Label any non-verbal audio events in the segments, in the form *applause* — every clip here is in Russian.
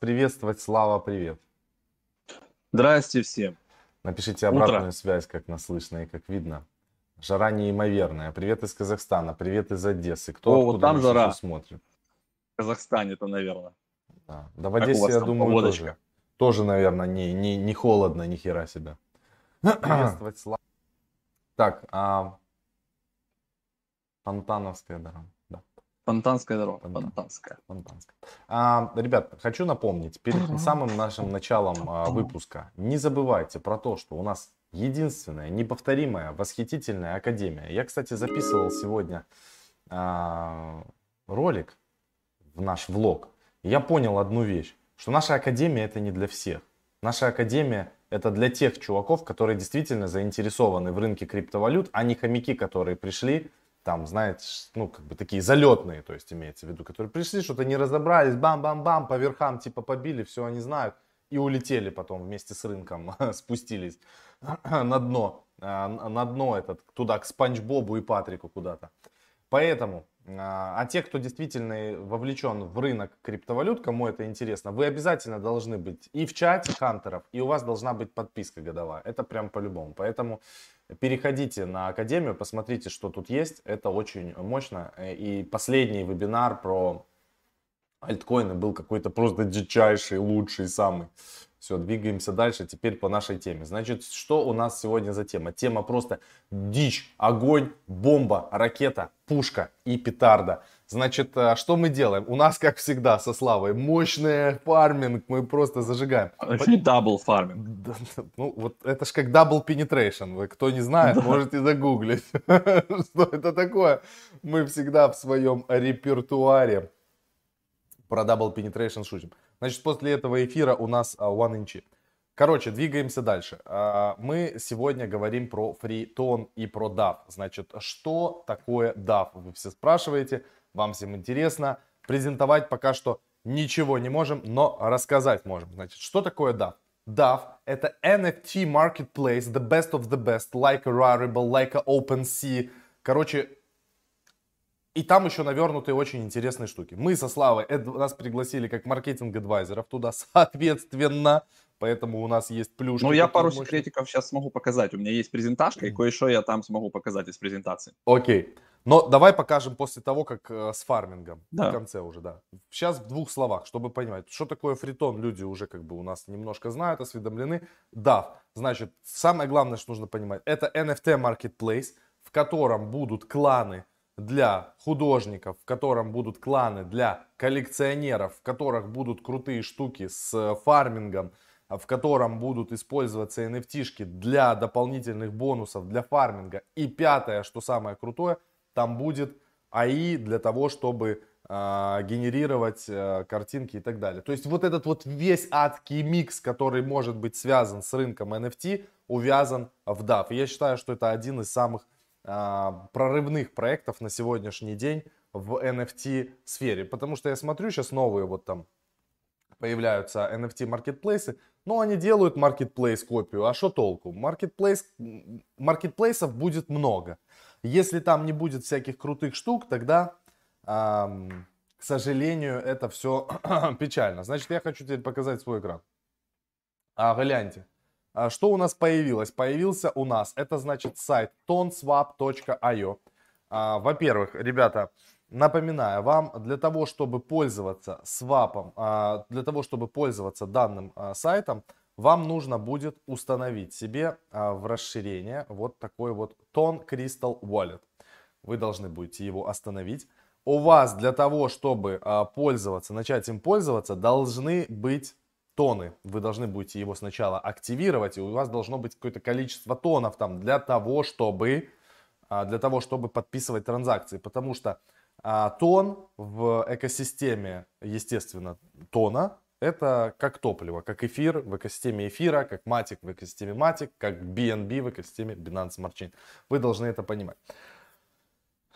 приветствовать. Слава, привет. Здрасте всем. Напишите обратную Утро. связь, как нас слышно и как видно. Жара неимоверная. Привет из Казахстана, привет из Одессы. Кто О, вот там жара. смотрит? В Казахстане-то, наверное. Да, да в Одессе, я думаю, тоже. Тоже, наверное, не, не, не холодно, ни хера себе. Приветствовать Слава. Так, а... Фонтановская дорога. Фонтанская дорога. Фонтанская. Фонтанская. А, ребят, хочу напомнить, перед самым нашим началом а, выпуска, не забывайте про то, что у нас единственная, неповторимая, восхитительная академия. Я, кстати, записывал сегодня а, ролик в наш влог. И я понял одну вещь, что наша академия это не для всех. Наша академия это для тех чуваков, которые действительно заинтересованы в рынке криптовалют, а не хомяки, которые пришли там, знаете, ну, как бы такие залетные, то есть имеется в виду, которые пришли, что-то не разобрались, бам-бам-бам, по верхам типа побили, все они знают, и улетели потом вместе с рынком, *laughs* спустились *clears throat* на дно, а, на дно этот, туда, к Спанч Бобу и Патрику куда-то. Поэтому, а, а те, кто действительно вовлечен в рынок криптовалют, кому это интересно, вы обязательно должны быть и в чате хантеров, и у вас должна быть подписка годовая. Это прям по-любому. Поэтому Переходите на Академию, посмотрите, что тут есть. Это очень мощно. И последний вебинар про альткоины был какой-то просто дичайший, лучший, самый. Все, двигаемся дальше. Теперь по нашей теме. Значит, что у нас сегодня за тема? Тема просто дичь, огонь, бомба, ракета, пушка и петарда. Значит, э, что мы делаем? У нас, как всегда, со Славой, мощный фарминг, мы просто зажигаем. Вообще *laughs* double farming. Ну, вот это ж как double penetration. Вы, кто не знает, да. можете загуглить, *laughs* что это такое. Мы всегда в своем репертуаре про double penetration шутим. Значит, после этого эфира у нас а, 1inch. Короче, двигаемся дальше. А, мы сегодня говорим про Free TON и про DAF. Значит, что такое DAF? Вы все спрашиваете вам всем интересно. Презентовать пока что ничего не можем, но рассказать можем. Значит, что такое DAF? DAF — это NFT marketplace, the best of the best, like a Rarible, like a OpenSea. Короче, и там еще навернутые очень интересные штуки. Мы со Славой нас пригласили как маркетинг-адвайзеров туда, *laughs* соответственно. Поэтому у нас есть плюшки. Ну, я пару мощные. секретиков сейчас смогу показать. У меня есть презентажка, и кое-что я там смогу показать из презентации. Окей. Но давай покажем после того, как э, с фармингом. Да. В конце уже, да. Сейчас в двух словах, чтобы понимать, что такое фритон, люди уже как бы у нас немножко знают, осведомлены. Да, значит, самое главное, что нужно понимать, это NFT Marketplace, в котором будут кланы для художников, в котором будут кланы для коллекционеров, в которых будут крутые штуки с фармингом, в котором будут использоваться NFT-шки для дополнительных бонусов, для фарминга. И пятое, что самое крутое – там будет АИ для того, чтобы э, генерировать э, картинки и так далее. То есть вот этот вот весь адский микс, который может быть связан с рынком NFT, увязан в DAF. И я считаю, что это один из самых э, прорывных проектов на сегодняшний день в NFT сфере. Потому что я смотрю сейчас новые вот там появляются NFT маркетплейсы, но они делают маркетплейс копию. А что толку? Маркетплейс, маркетплейсов будет много. Если там не будет всяких крутых штук, тогда, эм, к сожалению, это все *clears throat* печально. Значит, я хочу теперь показать свой экран. А, гляньте. А, что у нас появилось? Появился у нас, это значит сайт tonswap.io. А, во-первых, ребята, напоминаю вам, для того, чтобы пользоваться свапом, а, для того, чтобы пользоваться данным сайтом, вам нужно будет установить себе в расширение вот такой вот Tone Crystal Wallet. Вы должны будете его остановить. У вас для того, чтобы пользоваться, начать им пользоваться, должны быть тоны. Вы должны будете его сначала активировать, и у вас должно быть какое-то количество тонов там для того, чтобы, а, для того, чтобы подписывать транзакции. Потому что а, тон в экосистеме, естественно, тона, это как топливо, как эфир в экосистеме эфира, как матик в экосистеме матик, как BNB в экосистеме Binance Smart Chain. Вы должны это понимать.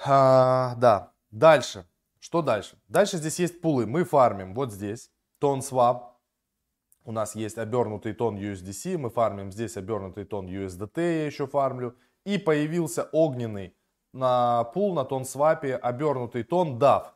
А, да, дальше. Что дальше? Дальше здесь есть пулы. Мы фармим вот здесь. Тон swap. У нас есть обернутый тон USDC. Мы фармим здесь обернутый тон USDT. Я еще фармлю. И появился огненный на пул, на тон свапе обернутый тон DAF.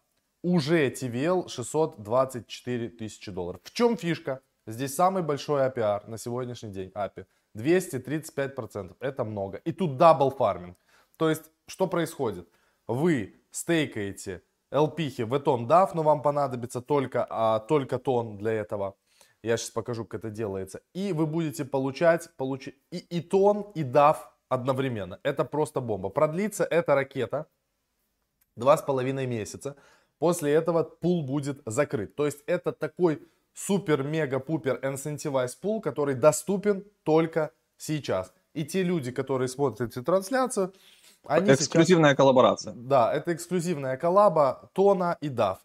уже TVL 624 тысячи долларов. В чем фишка? Здесь самый большой APR на сегодняшний день, API. 235%. Это много. И тут double farming. То есть, что происходит? Вы стейкаете LP WTON DAF, но вам понадобится только, а, только TON для этого. Я сейчас покажу, как это делается. И вы будете получать, получить и, и TON, и DAF одновременно. Это просто бомба. Продлится эта ракета два с половиной месяца. После этого пул будет закрыт. То есть это такой супер-мега-пупер incentivized пул, который доступен только сейчас. И те люди, которые смотрят эту трансляцию, они Эксклюзивная сейчас... коллаборация. Да, это эксклюзивная коллаба Тона и Дав.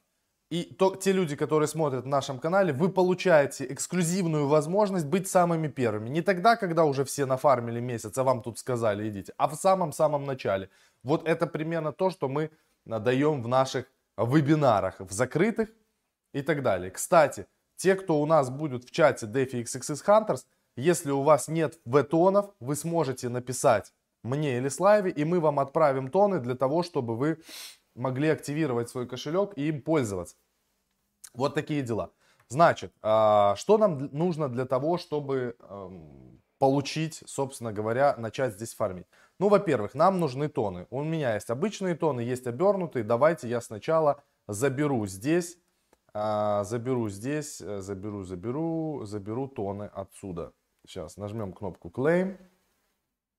И то, те люди, которые смотрят на нашем канале, вы получаете эксклюзивную возможность быть самыми первыми. Не тогда, когда уже все нафармили месяц, а вам тут сказали идите, а в самом-самом начале. Вот это примерно то, что мы даем в наших вебинарах, в закрытых и так далее. Кстати, те, кто у нас будет в чате DeFi XXX Hunters, если у вас нет V-тонов, вы сможете написать мне или Славе, и мы вам отправим тоны для того, чтобы вы могли активировать свой кошелек и им пользоваться. Вот такие дела. Значит, а, что нам нужно для того, чтобы получить, собственно говоря, начать здесь фармить? Ну, во-первых, нам нужны тоны. У меня есть обычные тоны, есть обернутые. Давайте я сначала заберу здесь, а, заберу здесь, э, заберу, заберу, заберу тоны отсюда. Сейчас нажмем кнопку Claim.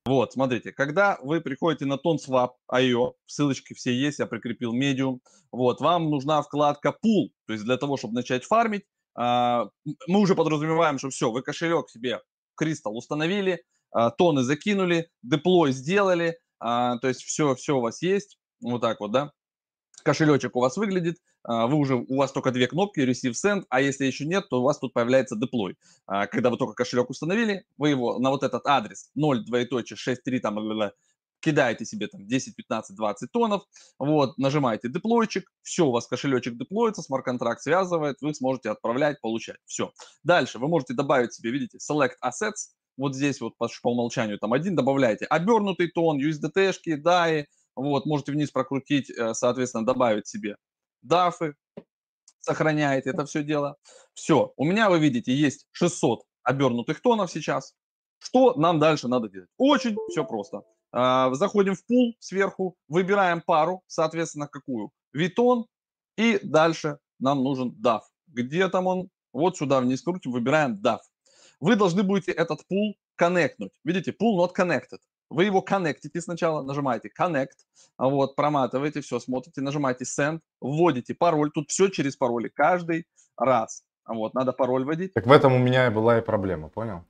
Вот, смотрите, когда вы приходите на TonSwap.io, ссылочки все есть, я прикрепил Medium, вот, вам нужна вкладка Pool, то есть для того, чтобы начать фармить, а, мы уже подразумеваем, что все, вы кошелек себе Crystal установили, а, тоны закинули, деплой сделали, а, то есть все, все у вас есть, вот так вот, да, кошелечек у вас выглядит, а, вы уже, у вас только две кнопки Receive Send, а если еще нет, то у вас тут появляется Deploy. А, когда вы только кошелек установили, вы его на вот этот адрес 0, двоеточие, 6, 3, там, кидаете себе там 10, 15, 20 тонов, вот, нажимаете деплойчик, все, у вас кошелечек деплоится, смарт-контракт связывает, вы сможете отправлять, получать, все. Дальше вы можете добавить себе, видите, Select Assets, вот здесь вот по, по умолчанию там один добавляете обернутый тон, USDT-шки, DAI, вот, можете вниз прокрутить, э, соответственно, добавить себе дафы, сохраняете это все дело. Все, у меня, вы видите, есть 600 обернутых тонов сейчас. Что нам дальше надо делать? Очень все просто. А, заходим в пул сверху, выбираем пару, соответственно, какую? Витон, и дальше нам нужен DAF. Где там он? Вот сюда вниз крутим, выбираем DAF. Вы должны будете этот пул коннектнуть. Видите, пул not connected. Вы его коннектите сначала, нажимаете Connect, вот, проматываете, все, смотрите, нажимаете Send, вводите пароль, тут все через пароли, каждый раз. Вот, надо пароль вводить. Так в этом у меня и была и проблема, понял?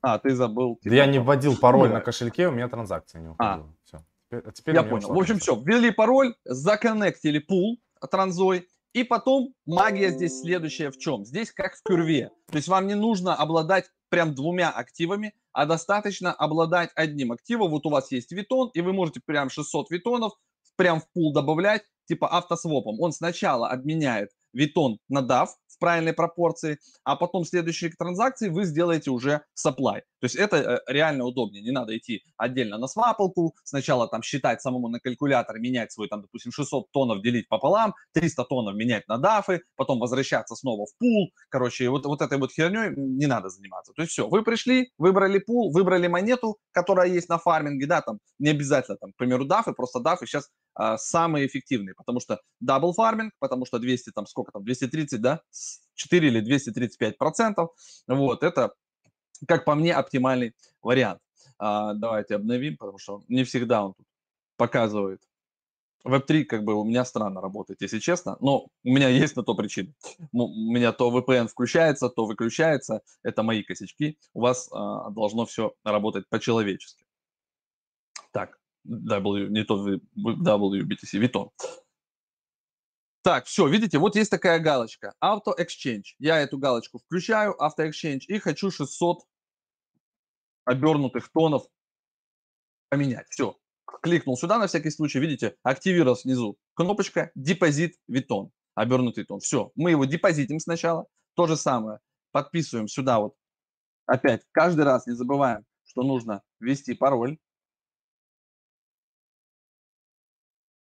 А, ты забыл. Типа, я не вводил *laughs* пароль ну, на кошельке, у меня транзакция не уходила. А. Все. А теперь я понял. В общем, все, ввели пароль, законнектили пул транзой, и потом магия здесь следующая в чем? Здесь как в курве. То есть вам не нужно обладать прям двумя активами, а достаточно обладать одним активом. Вот у вас есть витон, и вы можете прям 600 витонов прям в пул добавлять, типа автосвопом. Он сначала обменяет витон на DAF, правильной пропорции, а потом следующие транзакции вы сделаете уже supply. То есть это э, реально удобнее. Не надо идти отдельно на свапалку, сначала там считать самому на калькулятор, менять свой там, допустим, 600 тоннов делить пополам, 300 тоннов менять на дафы, потом возвращаться снова в пул. Короче, вот, вот этой вот херней не надо заниматься. То есть все, вы пришли, выбрали пул, выбрали монету, которая есть на фарминге, да, там не обязательно, там, к примеру, DAF ы, просто DAF ы сейчас а, самые эффективные, потому что double farming, потому что 200, там сколько там, 230, да, 4 или 235 процентов. Вот, это, как по мне, оптимальный вариант. А, давайте обновим, потому что не всегда он тут показывает. Web3 как бы у меня странно работает, если честно, но у меня *laughs* есть на то причины. У меня то VPN включается, то выключается, это мои косячки. У вас а, должно все работать по-человечески. Так, W, не то WBTC, Витон. Так, все, видите, вот есть такая галочка. Auto Exchange. Я эту галочку включаю, Auto Exchange, и хочу 600 обернутых тонов поменять. Все, кликнул сюда на всякий случай, видите, активировалась внизу кнопочка депозит витон, обернутый тон. Все, мы его депозитим сначала. То же самое, подписываем сюда вот. Опять, каждый раз не забываем, что нужно ввести пароль.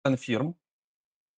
Confirm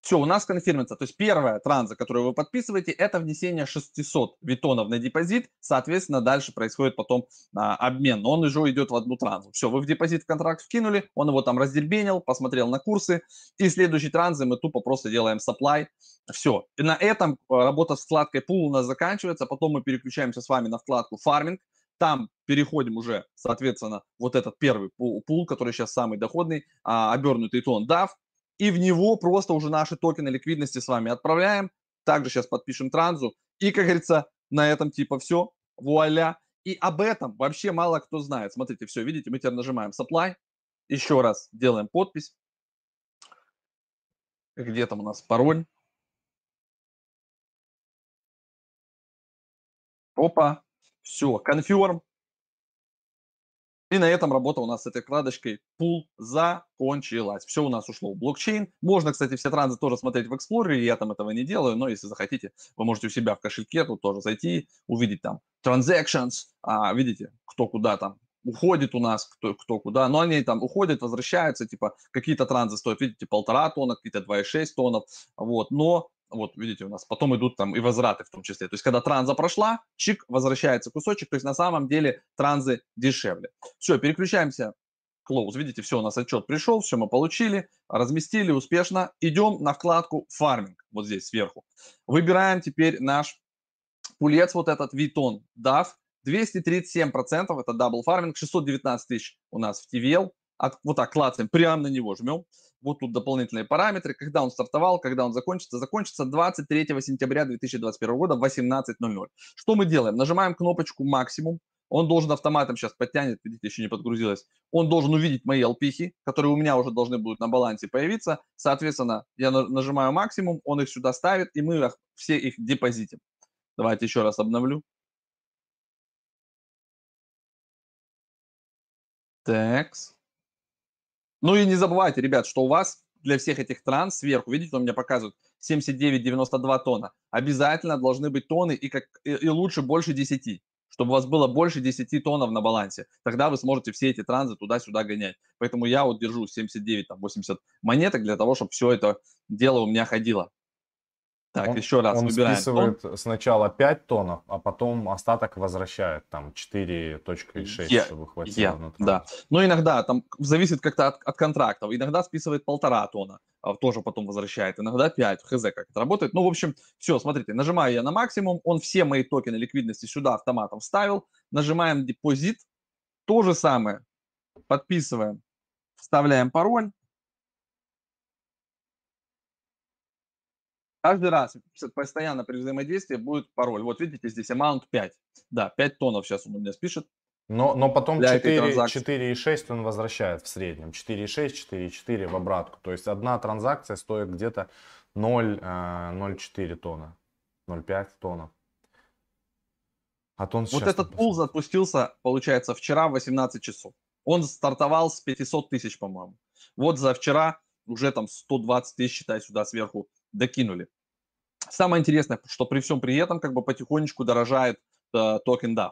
Все, у нас конфирмится. То есть первая транза, которую вы подписываете, это внесение 600 витонов на депозит. Соответственно, дальше происходит потом а, обмен. Но он уже идет в одну транзу. Все, вы в депозит в контракт вкинули, он его там раздельбенил, посмотрел на курсы. И следующей транзы мы тупо просто делаем supply. Все. И на этом а, работа с вкладкой pool у нас заканчивается. Потом мы переключаемся с вами на вкладку farming. Там переходим уже, соответственно, вот этот первый пул, пул который сейчас самый доходный, а, обернутый тон DAF и в него просто уже наши токены ликвидности с вами отправляем. Также сейчас подпишем транзу. И, как говорится, на этом типа все. Вуаля. И об этом вообще мало кто знает. Смотрите, все, видите, мы теперь нажимаем supply. Еще раз делаем подпись. Где там у нас пароль? Опа. Все, confirm. И на этом работа у нас с этой вкладочкой пул закончилась. Все у нас ушло в блокчейн. Можно, кстати, все транзы тоже смотреть в Explorer, я там этого не делаю, но если захотите, вы можете у себя в кошельке тут тоже зайти, увидеть там transactions, а, видите, кто куда там уходит у нас, кто, кто куда, но они там уходят, возвращаются, типа какие-то транзы стоят, видите, полтора тонна, какие-то 2,6 тоннов, вот, но вот видите, у нас потом идут там и возвраты в том числе. То есть, когда транза прошла, чик, возвращается кусочек. То есть, на самом деле транзы дешевле. Все, переключаемся. Close. Видите, все, у нас отчет пришел, все мы получили, разместили успешно. Идем на вкладку фарминг, вот здесь сверху. Выбираем теперь наш пулец, вот этот WTON DAF. 237% это double farming, 619 тысяч у нас в TVL. От, вот так клацаем, прямо на него жмем вот тут дополнительные параметры, когда он стартовал, когда он закончится. Закончится 23 сентября 2021 года в 18.00. Что мы делаем? Нажимаем кнопочку максимум, он должен автоматом сейчас подтянет, видите, еще не подгрузилось. Он должен увидеть мои LP, которые у меня уже должны будут на балансе появиться. Соответственно, я нажимаю максимум, он их сюда ставит, и мы все их депозитим. Давайте еще раз обновлю. Такс. Ну и не забывайте, ребят, что у вас для всех этих транс сверху, видите, он меня показывает 79,92 тонна. Обязательно должны быть тонны и, как, и, и лучше больше 10 чтобы у вас было больше 10 тоннов на балансе. Тогда вы сможете все эти транзы туда-сюда гонять. Поэтому я вот держу 79-80 монеток для того, чтобы все это дело у меня ходило. Так, он, еще раз он выбираем. списывает тон. сначала 5 тонн, а потом остаток возвращает, там 4.6, yeah, чтобы хватило. Yeah, да. Но иногда, там зависит как-то от, от контрактов, иногда списывает полтора тонна, а тоже потом возвращает, иногда 5, хз как это работает. Ну, в общем, все, смотрите, нажимаю я на максимум, он все мои токены ликвидности сюда автоматом вставил, нажимаем депозит, то же самое, подписываем, вставляем пароль, Каждый раз постоянно при взаимодействии будет пароль. Вот видите, здесь amount 5. Да, 5 тоннов сейчас он у меня спишет. Но, но потом 4,6 он возвращает в среднем. 4,6, 4,4 в обратку. То есть одна транзакция стоит где-то 0,04 э, тонна. 0,5 тонна. А то он вот этот пул запустился, получается, вчера в 18 часов. Он стартовал с 500 тысяч, по-моему. Вот за вчера уже там 120 тысяч, считай, сюда сверху докинули. Самое интересное, что при всем при этом как бы потихонечку дорожает э, токен DAF,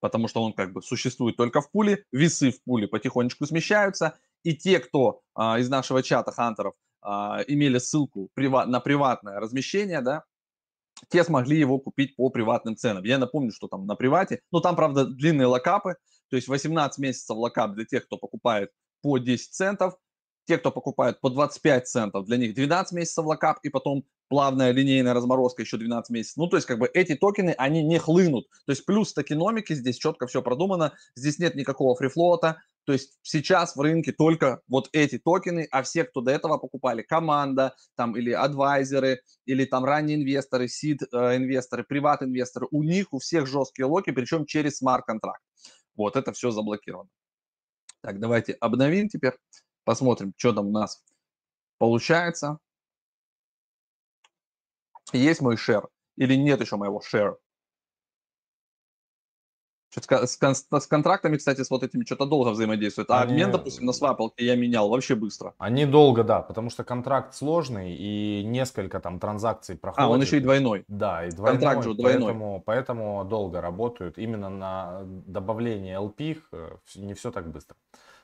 потому что он как бы существует только в пуле, весы в пуле потихонечку смещаются, и те, кто э, из нашего чата хантеров э, имели ссылку прива- на приватное размещение, да, те смогли его купить по приватным ценам. Я напомню, что там на привате, ну там, правда, длинные lockup ы, то есть 18 месяцев lockup для тех, кто покупает по 10 центов, те, кто покупает по 25 центов, для них 12 месяцев lockup и потом плавная линейная разморозка еще 12 месяцев. Ну, то есть, как бы эти токены, они не хлынут. То есть, плюс токеномики, здесь четко все продумано, здесь нет никакого free float а. То есть, сейчас в рынке только вот эти токены, а все, кто до этого покупали, команда, там, или адвайзеры, или там ранние инвесторы, seed э, инвесторы, private инвесторы, у них у всех жесткие локи, причем через смарт-контракт. Вот это все заблокировано. Так, давайте обновим теперь. Посмотрим, что там у нас получается. Есть мой share или нет еще моего share? С, с контрактами, кстати, с вот этими что-то долго взаимодействует. А Они... обмен, допустим, на свапалке я менял вообще быстро. Они долго, да, потому что контракт сложный и несколько там транзакций проходит. А, он еще и двойной. Да, и двойной. Контракт же двойной. Поэтому, поэтому долго работают. Именно на добавление LP э, не все так быстро.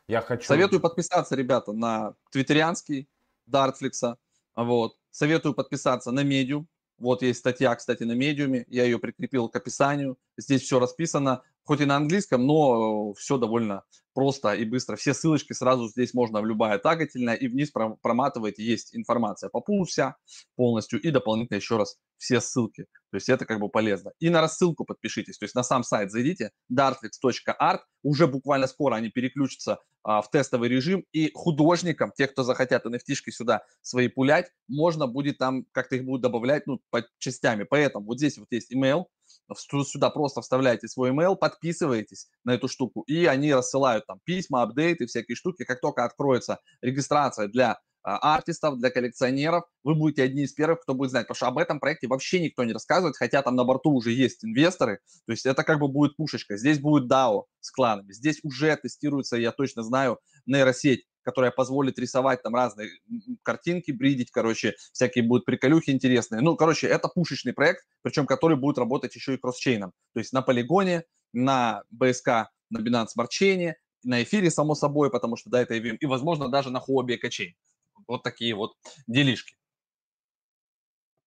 Я хочу... Советую подписаться, ребята, на твиттерианский Дартфликса. Вот. советую подписаться на Medium. Вот есть статья, кстати, на медиуме, я ее прикрепил к описанию. Здесь все расписано, хоть и на английском, но все довольно просто и быстро. Все ссылочки сразу здесь можно в любая тагательная, и вниз проматываете, есть информация по пулу вся полностью, и дополнительно еще раз все ссылки. То есть это как бы полезно. И на рассылку подпишитесь, то есть на сам сайт зайдите, dartflix.art, уже буквально скоро они переключатся а, в тестовый режим, и художникам, те, кто захотят NFT-шки сюда свои пулять, можно будет там, как-то их будут добавлять, ну, по частями. Поэтому вот здесь вот есть email, сюда просто вставляете свой email, подписываетесь на эту штуку, и они рассылают там письма, апдейты, всякие штуки. Как только откроется регистрация для артистов, для коллекционеров, вы будете одни из первых, кто будет знать, потому что об этом проекте вообще никто не рассказывает, хотя там на борту уже есть инвесторы, то есть это как бы будет пушечка. Здесь будет DAO с кланами, здесь уже тестируется, я точно знаю, нейросеть, которая позволит рисовать там разные картинки, бридить, короче, всякие будут приколюхи интересные. Ну, короче, это пушечный проект, причем который будет работать еще и кроссчейном. То есть на полигоне, на БСК, на Binance Smart Chain, на эфире, само собой, потому что, да, это EVM, и, возможно, даже на Huobi Chain. Вот такие вот делишки.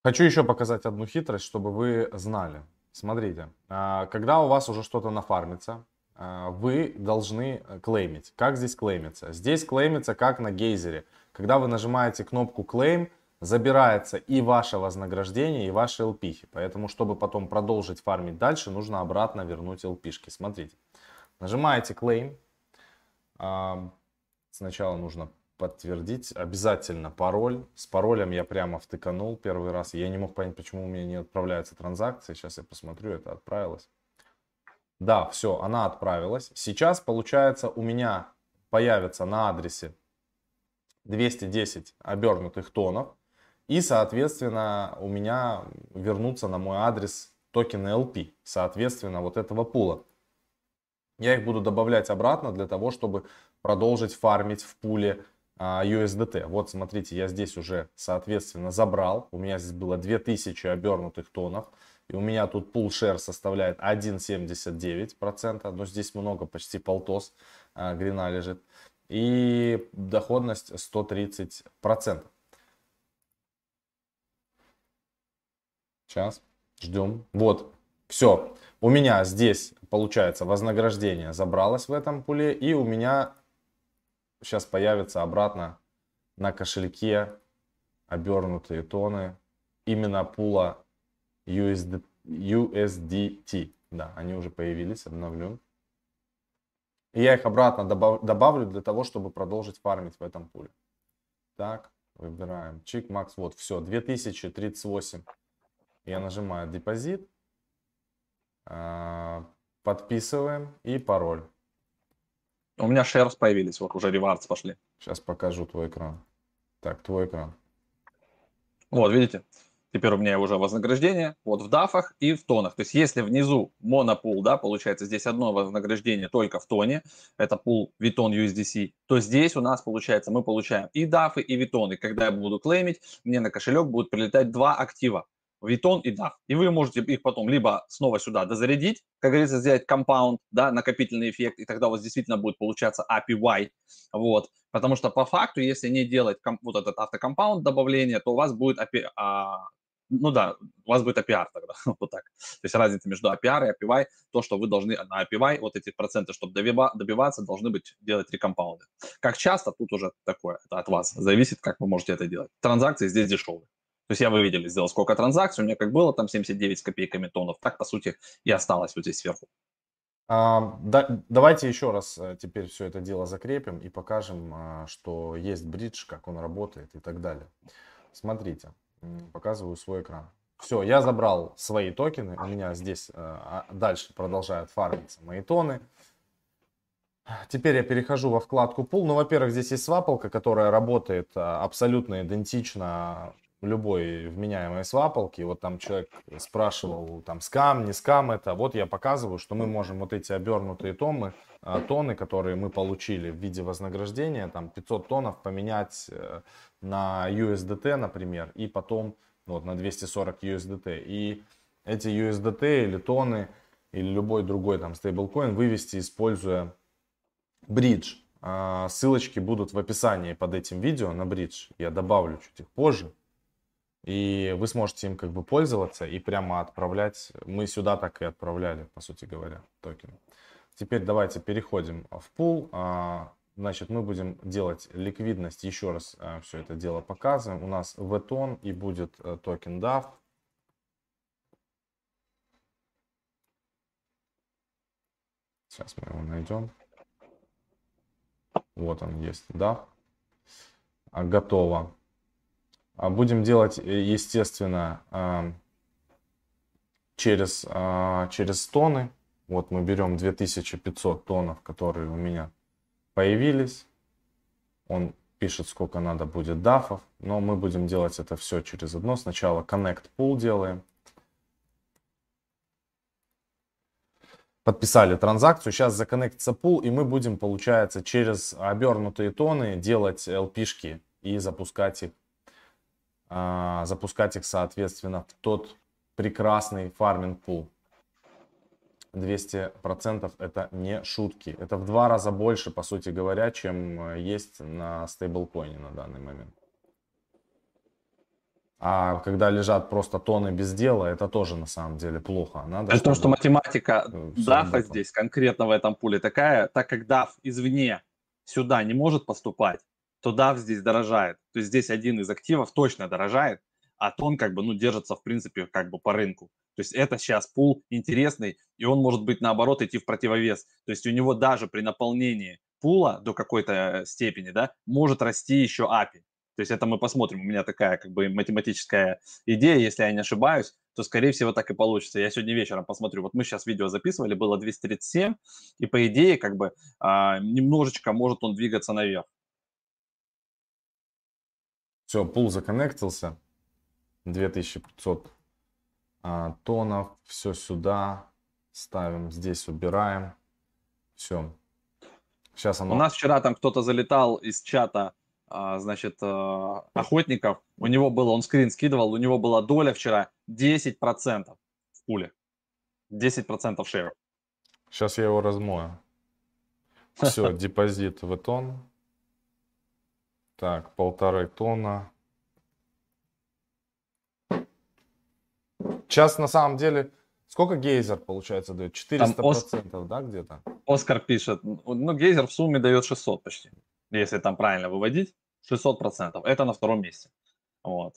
Хочу еще показать одну хитрость, чтобы вы знали. Смотрите, а, когда у вас уже что-то нафармится, а, вы должны клеймить. Как здесь клеймится? Здесь клеймится как на гейзере. Когда вы нажимаете кнопку claim, забирается и ваше вознаграждение, и ваши LP. Поэтому, чтобы потом продолжить фармить дальше, нужно обратно вернуть LP. Смотрите, нажимаете. А, сначала нужно подтвердить обязательно пароль. С паролем я прямо втыканул первый раз. Я не мог понять, почему у меня не отправляется транзакция. Сейчас я посмотрю, это отправилось. Да, все, она отправилась. Сейчас, получается, у меня появится на адресе 210 обернутых тонов. И, соответственно, у меня вернутся на мой адрес токены LP, соответственно, вот этого пула. Я их буду добавлять обратно для того, чтобы продолжить фармить в пуле USDT. А, вот смотрите, я здесь уже, соответственно, забрал. У меня здесь было 2000 обернутых тонов. И у меня тут пул share составляет 1,79%. Но здесь много, почти полтос а, грина лежит. И доходность 130%. Сейчас, ждем. Вот, все. У меня здесь, получается, вознаграждение забралось в этом пуле. И у меня сейчас появится обратно на кошельке обернутые тоны именно пула USD, USDT. Да, они уже появились, обновлю. И я их обратно добав, добавлю для того, чтобы продолжить фармить в этом пуле. Так, выбираем. Чик, макс, вот, все, 2038. Я нажимаю депозит. А, подписываем и пароль. У меня shares появились, вот уже ревардс пошли. Сейчас покажу твой экран. Так, твой экран. Вот, видите? Теперь у меня уже вознаграждение вот в дафах и в тонах. То есть если внизу монопул, да, получается здесь одно вознаграждение только в тоне, это пул Витон USDC, то здесь у нас получается мы получаем и дафы, и витоны. Когда я буду клеймить, мне на кошелек будут прилетать два актива. Витон и DAF. И вы можете их потом либо снова сюда дозарядить, как говорится, сделать компаунд, да, накопительный эффект, и тогда у вас действительно будет получаться APY, вот. Потому что по факту, если не делать вот этот автокомпаунд добавление, то у вас будет API, а, ну да, у вас будет APR тогда, *laughs* вот так. То есть разница между APR и APY, то, что вы должны на APY, вот эти проценты, чтобы добиваться, должны быть делать рекомпаунды. Как часто, тут уже такое, это от вас зависит, как вы можете это делать. Транзакции здесь дешевые. То есть я, вы видели, сделал сколько транзакций, у меня как было там 79 с копейками тонов, так, по сути, и осталось вот здесь сверху. А, да, давайте еще раз э, теперь все это дело закрепим и покажем, а, что есть бридж, как он работает и так далее. Смотрите, показываю свой экран. Все, я забрал свои токены, у меня здесь а, дальше продолжают фармиться мои тоны. Теперь я перехожу во вкладку Pool. Ну, во-первых, здесь есть свапалка, которая работает абсолютно идентично любой вменяемой свапалки, вот там человек спрашивал, там скам, не скам это, вот я показываю, что мы можем вот эти обернутые томы, а, тоны, которые мы получили в виде вознаграждения, там 500 тоннов поменять э, на USDT, например, и потом вот на 240 USDT. И эти USDT или тоны, или любой другой там стейблкоин вывести, используя бридж. А, ссылочки будут в описании под этим видео на бридж. Я добавлю чуть их позже. И вы сможете им как бы пользоваться и прямо отправлять. Мы сюда так и отправляли, по сути говоря, токены. Теперь давайте переходим в пул. А, значит, мы будем делать ликвидность. Еще раз а, все это дело показываем. У нас тон и будет э, токен DAF. Сейчас мы его найдем. Вот он есть, да. Готово. А будем делать, э, естественно, через, через тоны. Вот мы берем 2500 тонов, которые у меня появились. Он пишет, сколько надо будет дафов, но мы будем делать это все через одно. Сначала connect pool делаем. Подписали транзакцию, сейчас законнектится пул, и мы будем, получается, через обернутые тоны делать LP-шки и запускать их, а, запускать их, соответственно, в тот прекрасный фарминг пул. 200% это не шутки. Это в два раза больше, по сути говоря, чем э, есть на стейблкоине на данный момент. А когда лежат просто тоны без дела, это тоже на самом деле плохо. Надо, При том, что математика DAF здесь конкретно в этом пуле такая, так как DAF извне сюда не может поступать, то DAF здесь дорожает. То есть здесь один из активов точно дорожает, а тон как бы ну держится в принципе как бы по рынку. То есть это сейчас пул интересный, и он может быть наоборот идти в противовес. То есть у него даже при наполнении пула до какой-то э, степени, да, может расти еще API. То есть это мы посмотрим. У меня такая как бы математическая идея, если я не ошибаюсь, то скорее всего так и получится. Я сегодня вечером посмотрю. Вот мы сейчас видео записывали, было 237, и по идее как бы а, немножечко может он двигаться наверх. Все, пул законнектился. 2500 а, тонов, все сюда ставим, здесь убираем, все. Сейчас оно... У нас вчера там кто-то залетал из чата, а, значит, а, охотников, у него было, он скрин скидывал, у него была доля вчера 10% в пуле, 10% шер. Сейчас я его размою. Все, *laughs* депозит в тон. Так, полторы тонна. Сейчас на самом деле сколько гейзер получается дает? 400 процентов, да, где-то? Оскар пишет, ну гейзер в сумме дает 600 почти, если там правильно выводить, 600 процентов. Это на втором месте. Вот.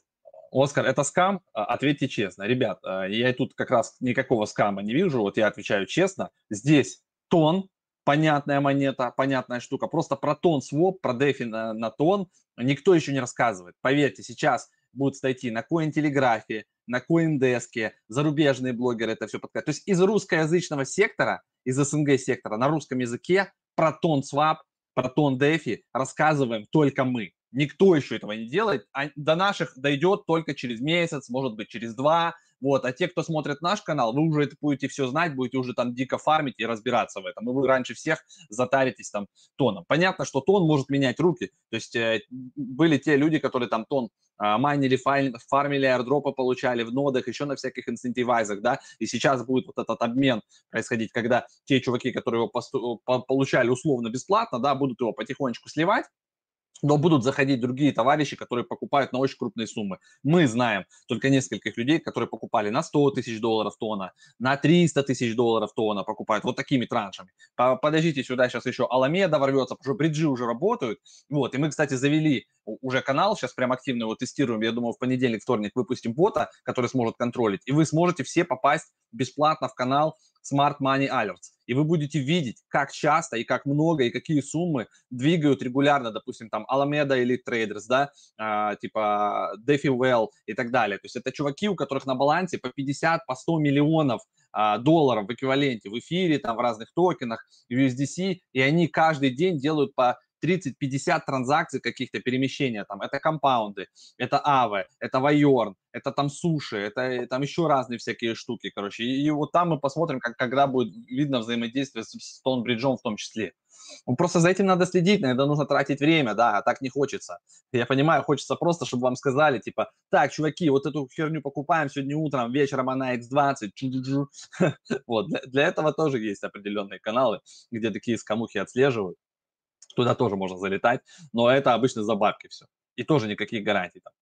Оскар, это скам? А, ответьте честно. Ребят, а, я тут как раз никакого скама не вижу, вот я отвечаю честно. Здесь тон, понятная монета, понятная штука. Просто про тон своп, про дефи на, на тон никто еще не рассказывает. Поверьте, сейчас будут статьи на Cointelegraph, на Coindesk, зарубежные блогеры это все подключают. То есть из русскоязычного сектора, из СНГ сектора на русском языке про тон свап, про тон дефи рассказываем только мы. Никто еще этого не делает, а до наших дойдет только через месяц, может быть через два, вот, а те, кто смотрит наш канал, вы уже это будете все знать, будете уже там дико фармить и разбираться в этом. И вы раньше всех затаритесь там тоном. Понятно, что тон может менять руки. То есть э, были те люди, которые там тон э, майнили, фармили, аирдропы получали в нодах, еще на всяких инцентивайзах, да, и сейчас будет вот этот обмен происходить, когда те чуваки, которые его посту- получали условно бесплатно, да, будут его потихонечку сливать, но будут заходить другие товарищи, которые покупают на очень крупные суммы. Мы знаем только нескольких людей, которые покупали на 100 тысяч долларов тона, на 300 тысяч долларов тона покупают вот такими траншами. Подождите, сюда сейчас еще Аламеда ворвется, потому что бриджи уже работают. Вот, и мы, кстати, завели уже канал, сейчас прям активно его тестируем. Я думаю, в понедельник, вторник выпустим бота, который сможет контролить, и вы сможете все попасть бесплатно в канал Smart Money Alerts. И вы будете видеть, как часто и как много и какие суммы двигают регулярно, допустим, там Alameda или Traders, да, а, типа DeFi Well и так далее. То есть это чуваки, у которых на балансе по 50, по 100 миллионов а, долларов в эквиваленте в эфире, там в разных токенах, USDC, и они каждый день делают по 30-50 транзакций каких-то перемещения, там, это компаунды, это авы, это вайорн, это там суши, это э, там еще разные всякие штуки, короче. И, и вот там мы посмотрим, как, когда будет видно взаимодействие с Стоунбриджом в том числе. Ну, просто за этим надо следить, это нужно тратить время, да, а так не хочется. Я понимаю, хочется просто, чтобы вам сказали, типа, так, чуваки, вот эту херню покупаем сегодня утром, вечером она X20, *laughs* вот, для этого тоже есть определенные каналы, где такие скамухи отслеживают туда тоже можно залетать, но это обычно за бабки все. И тоже никаких гарантий там.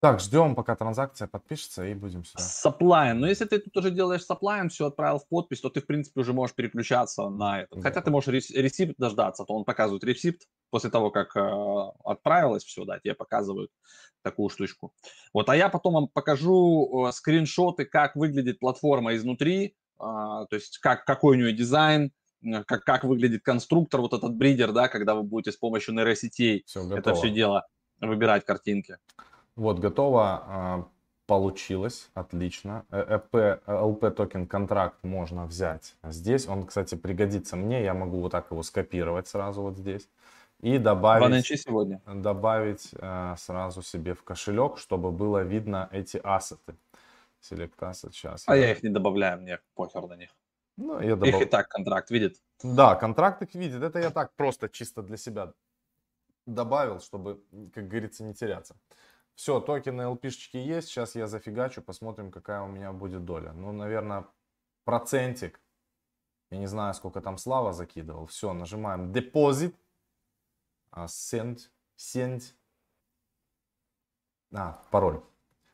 Так, ждем, пока транзакция подпишется, и будем сюда. Саплаем. Но если ты тут уже делаешь саплаем, все отправил в подпись, то ты, в принципе, уже можешь переключаться на это. Да. Хотя ты можешь ресипт дождаться, то он показывает ресипт после того, как э, отправилось все, да, тебе показывают такую штучку. Вот, а я потом вам покажу э, скриншоты, как выглядит платформа изнутри, то есть как, какой у нее дизайн, э, как, как выглядит конструктор, вот этот бридер, да, когда вы будете с помощью нейросетей все, это все дело выбирать картинки. Вот, готово. А, получилось, отлично. ЭП, LP токен контракт можно взять здесь. Он, кстати, пригодится мне. Я могу вот так его скопировать сразу вот здесь. И добавить, сегодня. добавить э, сразу себе в кошелек, чтобы было видно эти ассеты. Asset сейчас. А я, я их не добавляю, мне похер на них. Ну, я добав... Их и так контракт видит. Да, контракт их видит. Это я так просто чисто для себя добавил, чтобы, как говорится, не теряться. Все, токены LP-шечки есть. Сейчас я зафигачу, посмотрим, какая у меня будет доля. Ну, наверное, процентик. Я не знаю, сколько там Слава закидывал. Все, нажимаем депозит. Send. Send. А, пароль.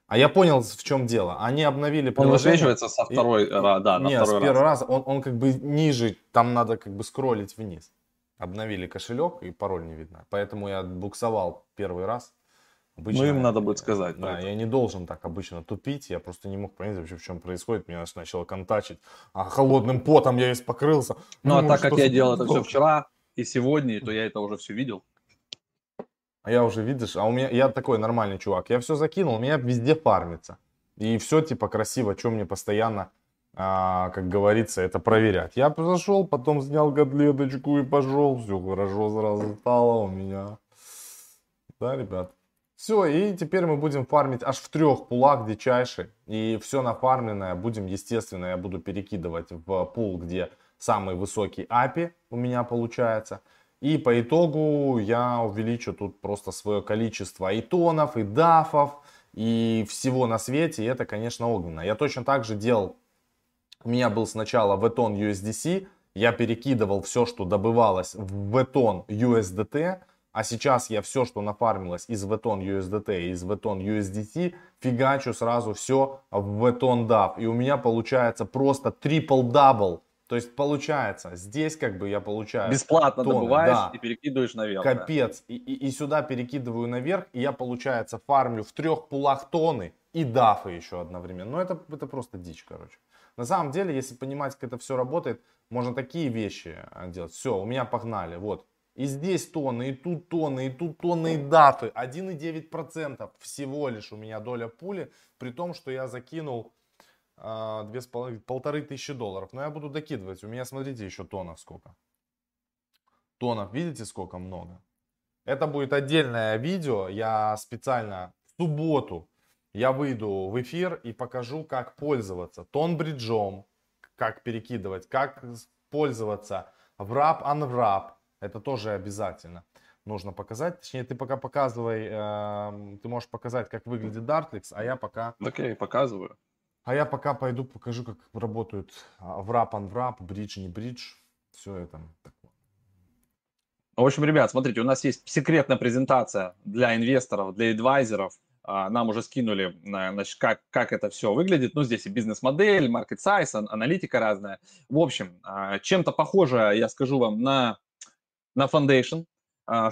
А я понял, в чем дело. Они обновили приложение. Он высвечивается со второй, и, да, да, на нет, второй с первого раз. раза. Он, он как бы ниже, там надо как бы скроллить вниз. Обновили кошелек и пароль не видно. Поэтому я буксовал первый раз. Обычно, ну, им надо будет сказать. Да, я не должен так обычно тупить. Я просто не мог понять вообще, в чем происходит. Меня начало контачить. А холодным потом я весь покрылся. Ну, а так как я делал это все вчера и сегодня, то я это уже все видел. А я уже, видишь, а у меня, я такой нормальный чувак. Я все закинул, у меня везде фармится. И все типа красиво, что мне постоянно, а, как говорится, это проверять. Я зашел, потом снял котлеточку и пошел. Все хорошо сразу стало у меня. Да, ребят? Все, и теперь мы будем фармить аж в трех пулах дичайший. И все нафармленное будем, естественно, я буду перекидывать в пул, где самый высокий API у меня получается. И по итогу я увеличу тут просто свое количество и тонов, и дафов, и всего на свете. И это, конечно, огненно. Я точно так же делал, у меня был сначала Veton USDC, я перекидывал все, что добывалось в Veton USDT, а сейчас я все, что нафармилось из Veton USDT и из Veton USDT, фигачу сразу все в Veton DAP. И у меня получается просто triple-double. То есть получается, здесь как бы я получаю... Бесплатно тонны, добываешь да, и перекидываешь наверх. Капец. Да. И, и, и сюда перекидываю наверх, и я, получается, фармлю в трех пулах тонны и дафы еще одновременно. Ну это, это просто дичь, короче. На самом деле, если понимать, как это все работает, можно такие вещи а, делать. Все, у меня погнали. Вот, и здесь тонны, и тут тонны, и тут тонны, и дафы. 1,9% всего лишь у меня доля пули, при том, что я закинул две с полторы тысячи долларов. Но я буду докидывать. У меня, смотрите, еще тонов сколько. Тонов, видите, сколько много? Это будет отдельное видео. Я специально в субботу я выйду в эфир и покажу, как пользоваться тон-бриджом, как перекидывать, как пользоваться в wrap-unwrap, это тоже обязательно нужно показать. Точнее, ты пока показывай, э, ты можешь показать, как выглядит Dartlix, а я пока... Так я и показываю. А я пока пойду покажу, как работают on wrap, бридж, не бридж. Все это. В общем, ребят, смотрите, у нас есть секретная презентация для инвесторов, для адвайзеров. А, нам уже скинули, значит, как, как это все выглядит. Ну, здесь и бизнес-модель, маркет сайз, аналитика разная. В общем, а, чем-то похоже, я скажу вам, на на Foundation,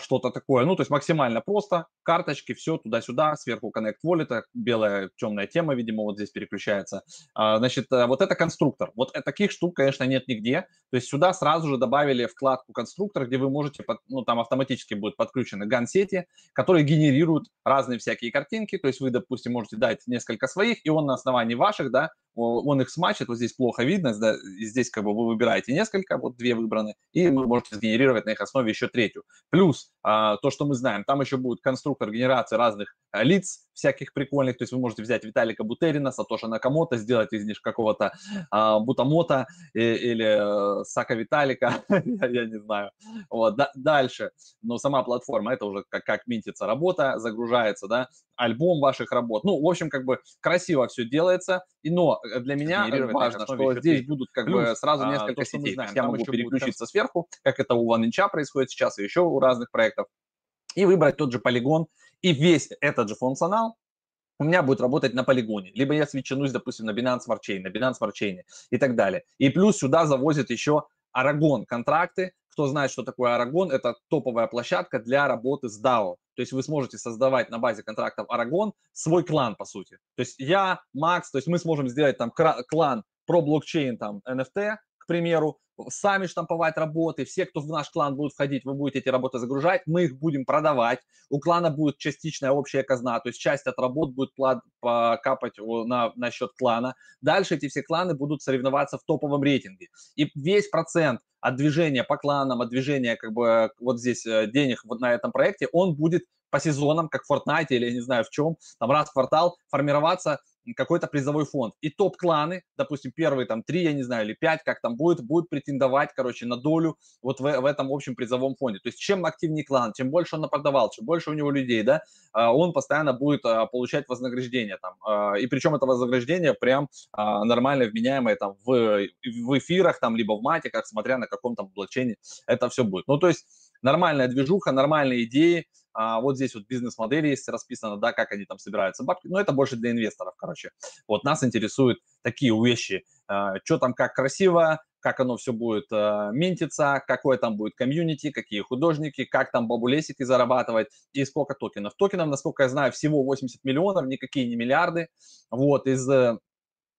что-то такое. Ну, то есть максимально просто, карточки, все туда-сюда, сверху Connect Wallet, белая темная тема, видимо, вот здесь переключается. А, значит, э, вот это конструктор. Вот таких штук, конечно, нет нигде. То есть сюда сразу же добавили вкладку конструктор, где вы можете, ну, там автоматически будут подключены ган-сети, которые генерируют разные всякие картинки. То есть вы, допустим, можете дать несколько своих, и он на основании ваших, да, он их смачит, вот здесь плохо видно, да, здесь как бы вы выбираете несколько, вот две выбраны, и вы можете сгенерировать на их основе еще третью. Плюс а, то, что мы знаем, там еще будет конструктор генерации разных а, лиц, всяких прикольных, то есть вы можете взять Виталика Бутерина, Сатоша Накамото, сделать из них какого-то а, Бутамота и, или а, Сака Виталика, *laughs* я, я не знаю. Вот, да, дальше, но сама платформа, это уже как, как минтится работа, загружается, да, альбом ваших работ. Ну, в общем, как бы красиво все делается, и, но э, для меня важно, что здесь будут как Плюс, бы сразу а, несколько то, сетей. Знаем, я могу переключиться будет... сверху, как это у OneInch происходит сейчас и еще у разных проектов, и выбрать тот же полигон, и весь этот же функционал у меня будет работать на полигоне, либо я свеченусь, допустим, на Binance Smart Chain, на Binance Smart Chain и так далее. И плюс сюда завозят еще Aragon контракты. Кто знает, что такое Aragon, это топовая площадка для работы с DAO. То есть вы сможете создавать на базе контрактов Aragon свой клан, по сути. То есть я, Макс, то есть мы сможем сделать там клан про блокчейн, там NFT, примеру, сами штамповать работы, все, кто в наш клан будут входить, вы будете эти работы загружать, мы их будем продавать, у клана будет частичная общая казна, то есть часть от работ будет капать на, на счет клана. Дальше эти все кланы будут соревноваться в топовом рейтинге. И весь процент от движения по кланам, от движения как бы вот здесь э, денег вот на этом проекте, он будет по сезонам, как в Fortnite или я не знаю в чем, там раз в квартал формироваться какой-то призовой фонд. И топ-кланы, допустим, первые там три, я не знаю, или пять, как там будет, будут претендовать, короче, на долю вот в, в этом общем призовом фонде. То есть чем активнее клан, чем больше он продавал, чем больше у него людей, да, а, он постоянно будет а, получать вознаграждение там. А, и причем это вознаграждение прям нормально вменяемое там в, в эфирах там, либо в матиках, смотря на каком там блокчейне это все будет. Ну, то есть нормальная движуха, нормальные идеи, а, вот здесь вот бизнес-модель есть расписано, да, как они там собираются бабки, но это больше для инвесторов, короче. Вот нас интересуют такие вещи, а, что там как красиво, как оно все будет э, минтиться, какое там будет комьюнити, какие художники, как там бабулесики зарабатывать и сколько токенов. Токенов, насколько я знаю, всего 80 миллионов, никакие не миллиарды. Вот, из э,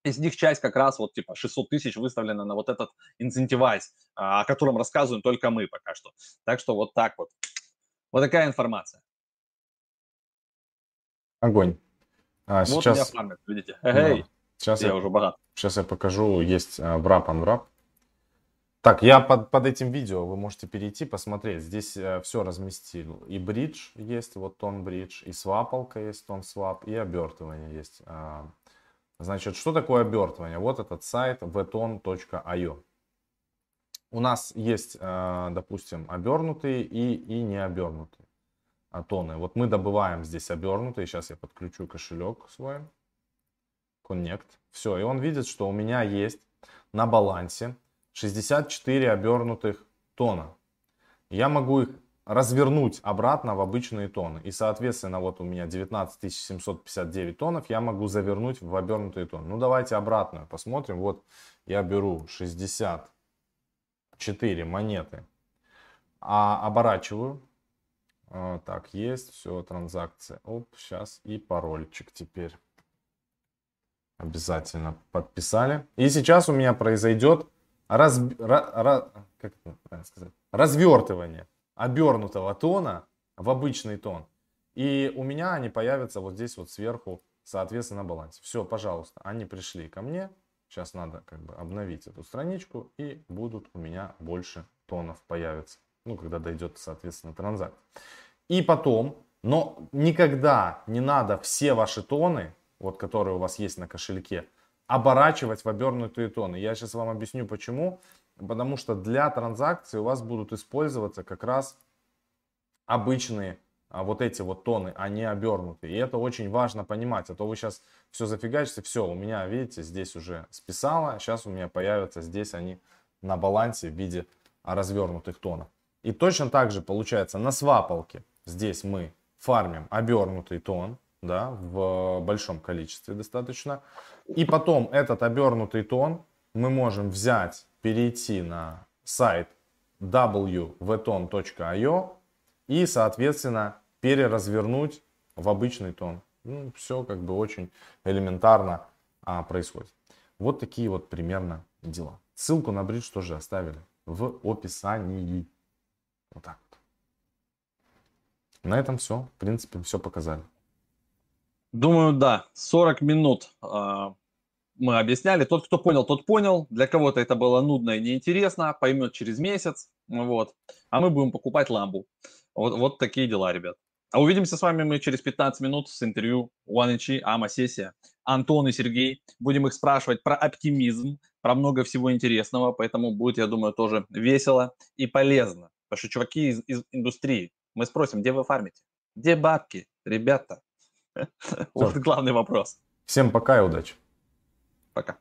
из них часть как раз вот типа 600 тысяч выставлена на вот этот инцентивайз, о котором рассказываем только мы пока что. Так что вот так вот. Вот такая информация. Огонь. А, вот сейчас... меня фармят, видите. Эй, да. Сейчас я, я уже богат. Сейчас я покажу, есть а, wrap unwrap. Так, я под, под этим видео, вы можете перейти, посмотреть. Здесь э, все разместил. И бридж есть, вот тон бридж, и свапалка есть, тон свап, и обертывание есть. А, значит, что такое обертывание? Вот этот сайт vton.io у нас есть, э, допустим, обернутые и, и не обернутые тоны. Вот мы добываем здесь обернутые. Сейчас я подключу кошелек свой. Connect. Все, и он видит, что у меня есть на балансе 64 обернутых тона. Я могу их развернуть обратно в обычные тоны. И, соответственно, вот у меня 19 759 тонов, я могу завернуть в обернутые тоны. Ну, давайте обратную посмотрим. Вот я беру 60 4 монеты. А оборачиваю. А, так, есть, все, транзакция. Оп, сейчас и парольчик теперь. Обязательно подписали. И сейчас у меня произойдет раз, ra, ra, как сказать? развертывание обернутого тона в обычный тон. И у меня они появятся вот здесь вот сверху, соответственно, на балансе. Все, пожалуйста, они пришли ко мне. Сейчас надо как бы обновить эту страничку и будут у меня больше тонов появится. Ну, когда дойдет, соответственно, транзакция. И потом, но никогда не надо все ваши тоны, вот которые у вас есть на кошельке, оборачивать в обернутые тоны. Я сейчас вам объясню почему. Потому что для транзакции у вас будут использоваться как раз обычные а вот эти вот тоны, они обернуты. И это очень важно понимать, а то вы сейчас все зафигачите, все, у меня, видите, здесь уже списало, сейчас у меня появятся здесь они на балансе в виде развернутых тонов. И точно так же получается на свапалке, здесь мы фармим обернутый тон, да, в большом количестве достаточно. И потом этот обернутый тон мы можем взять, перейти на сайт wvton.io и, соответственно, переразвернуть в обычный тон. Ну, все как бы очень элементарно а, происходит. Вот такие вот примерно дела. Ссылку на бридж тоже оставили в описании. Вот так вот. На этом все. В принципе, все показали. Думаю, да. 40 минут э, мы объясняли. Тот, кто понял, тот понял. Для кого-то это было нудно и неинтересно. Поймет через месяц. Вот. А мы будем покупать ламбу. Вот, вот такие дела, ребят. А увидимся с вами мы через 15 минут с интервью OneHI, АМА сессия. Антон и Сергей. Будем их спрашивать про оптимизм, про много всего интересного, поэтому будет, я думаю, тоже весело и полезно. Потому что чуваки из, из индустрии, мы спросим, где вы фармите? Где бабки, ребята? *laughs* Вот главный вопрос. Всем пока и удачи. Пока.